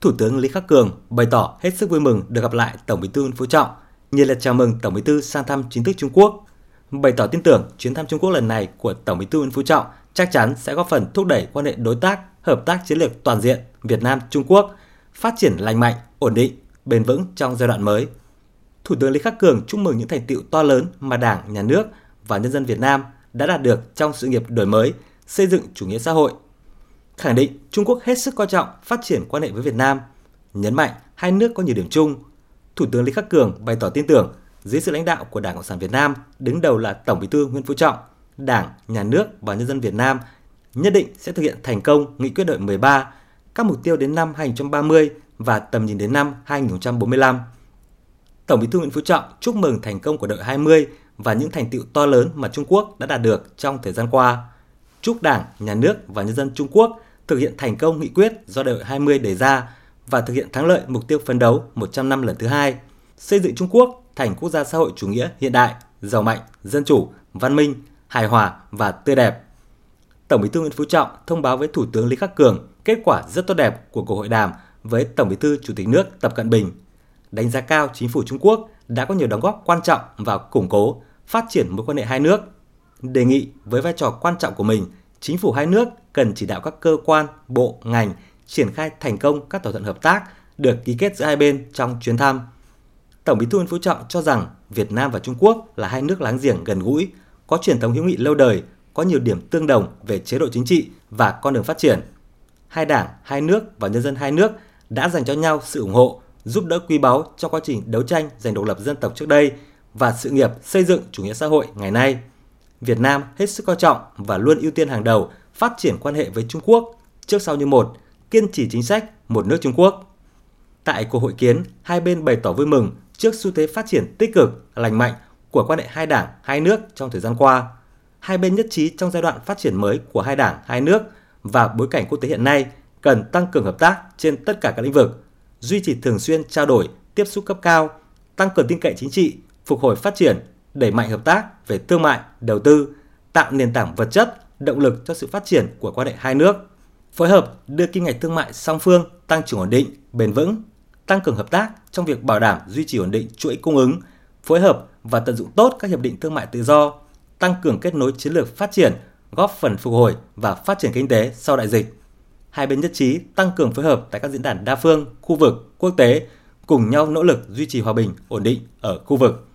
Thủ tướng Lý Khắc Cường bày tỏ hết sức vui mừng được gặp lại Tổng Bí thư Nguyễn Phú Trọng, nhiệt liệt chào mừng Tổng Bí thư sang thăm chính thức Trung Quốc. Bày tỏ tin tưởng chuyến thăm Trung Quốc lần này của Tổng Bí thư Nguyễn Phú Trọng chắc chắn sẽ góp phần thúc đẩy quan hệ đối tác, hợp tác chiến lược toàn diện Việt Nam Trung Quốc phát triển lành mạnh, ổn định, bền vững trong giai đoạn mới. Thủ tướng Lý Khắc Cường chúc mừng những thành tựu to lớn mà Đảng, Nhà nước và nhân dân Việt Nam đã đạt được trong sự nghiệp đổi mới, xây dựng chủ nghĩa xã hội. Khẳng định Trung Quốc hết sức coi trọng phát triển quan hệ với Việt Nam, nhấn mạnh hai nước có nhiều điểm chung. Thủ tướng Lý Khắc Cường bày tỏ tin tưởng dưới sự lãnh đạo của Đảng Cộng sản Việt Nam, đứng đầu là Tổng Bí thư Nguyễn Phú Trọng, Đảng, Nhà nước và nhân dân Việt Nam nhất định sẽ thực hiện thành công nghị quyết đội 13, các mục tiêu đến năm 2030 và tầm nhìn đến năm 2045. Tổng Bí thư Nguyễn Phú Trọng chúc mừng thành công của đội 20 và những thành tựu to lớn mà Trung Quốc đã đạt được trong thời gian qua. Chúc Đảng, Nhà nước và nhân dân Trung Quốc thực hiện thành công nghị quyết do đại hội 20 đề ra và thực hiện thắng lợi mục tiêu phấn đấu 100 năm lần thứ hai, xây dựng Trung Quốc thành quốc gia xã hội chủ nghĩa hiện đại, giàu mạnh, dân chủ, văn minh, hài hòa và tươi đẹp. Tổng Bí thư Nguyễn Phú Trọng thông báo với Thủ tướng Lý Khắc Cường kết quả rất tốt đẹp của cuộc hội đàm với Tổng Bí thư Chủ tịch nước Tập Cận Bình. Đánh giá cao chính phủ Trung Quốc đã có nhiều đóng góp quan trọng vào củng cố, phát triển mối quan hệ hai nước. Đề nghị với vai trò quan trọng của mình, chính phủ hai nước cần chỉ đạo các cơ quan, bộ, ngành triển khai thành công các thỏa thuận hợp tác được ký kết giữa hai bên trong chuyến thăm. Tổng Bí thư Nguyễn Phú Trọng cho rằng Việt Nam và Trung Quốc là hai nước láng giềng gần gũi, có truyền thống hữu nghị lâu đời, có nhiều điểm tương đồng về chế độ chính trị và con đường phát triển. Hai đảng, hai nước và nhân dân hai nước đã dành cho nhau sự ủng hộ, giúp đỡ quý báu trong quá trình đấu tranh giành độc lập dân tộc trước đây và sự nghiệp xây dựng chủ nghĩa xã hội ngày nay. Việt Nam hết sức coi trọng và luôn ưu tiên hàng đầu phát triển quan hệ với Trung Quốc trước sau như một, kiên trì chính sách một nước Trung Quốc. Tại cuộc hội kiến, hai bên bày tỏ vui mừng trước xu thế phát triển tích cực, lành mạnh của quan hệ hai đảng, hai nước trong thời gian qua. Hai bên nhất trí trong giai đoạn phát triển mới của hai đảng, hai nước và bối cảnh quốc tế hiện nay cần tăng cường hợp tác trên tất cả các lĩnh vực, duy trì thường xuyên trao đổi, tiếp xúc cấp cao, tăng cường tin cậy chính trị, phục hồi phát triển, đẩy mạnh hợp tác về thương mại, đầu tư, tạo nền tảng vật chất, động lực cho sự phát triển của quan hệ hai nước. Phối hợp đưa kim ngạch thương mại song phương tăng trưởng ổn định, bền vững, tăng cường hợp tác trong việc bảo đảm duy trì ổn định chuỗi cung ứng, phối hợp và tận dụng tốt các hiệp định thương mại tự do, tăng cường kết nối chiến lược phát triển, góp phần phục hồi và phát triển kinh tế sau đại dịch. Hai bên nhất trí tăng cường phối hợp tại các diễn đàn đa phương, khu vực, quốc tế, cùng nhau nỗ lực duy trì hòa bình, ổn định ở khu vực.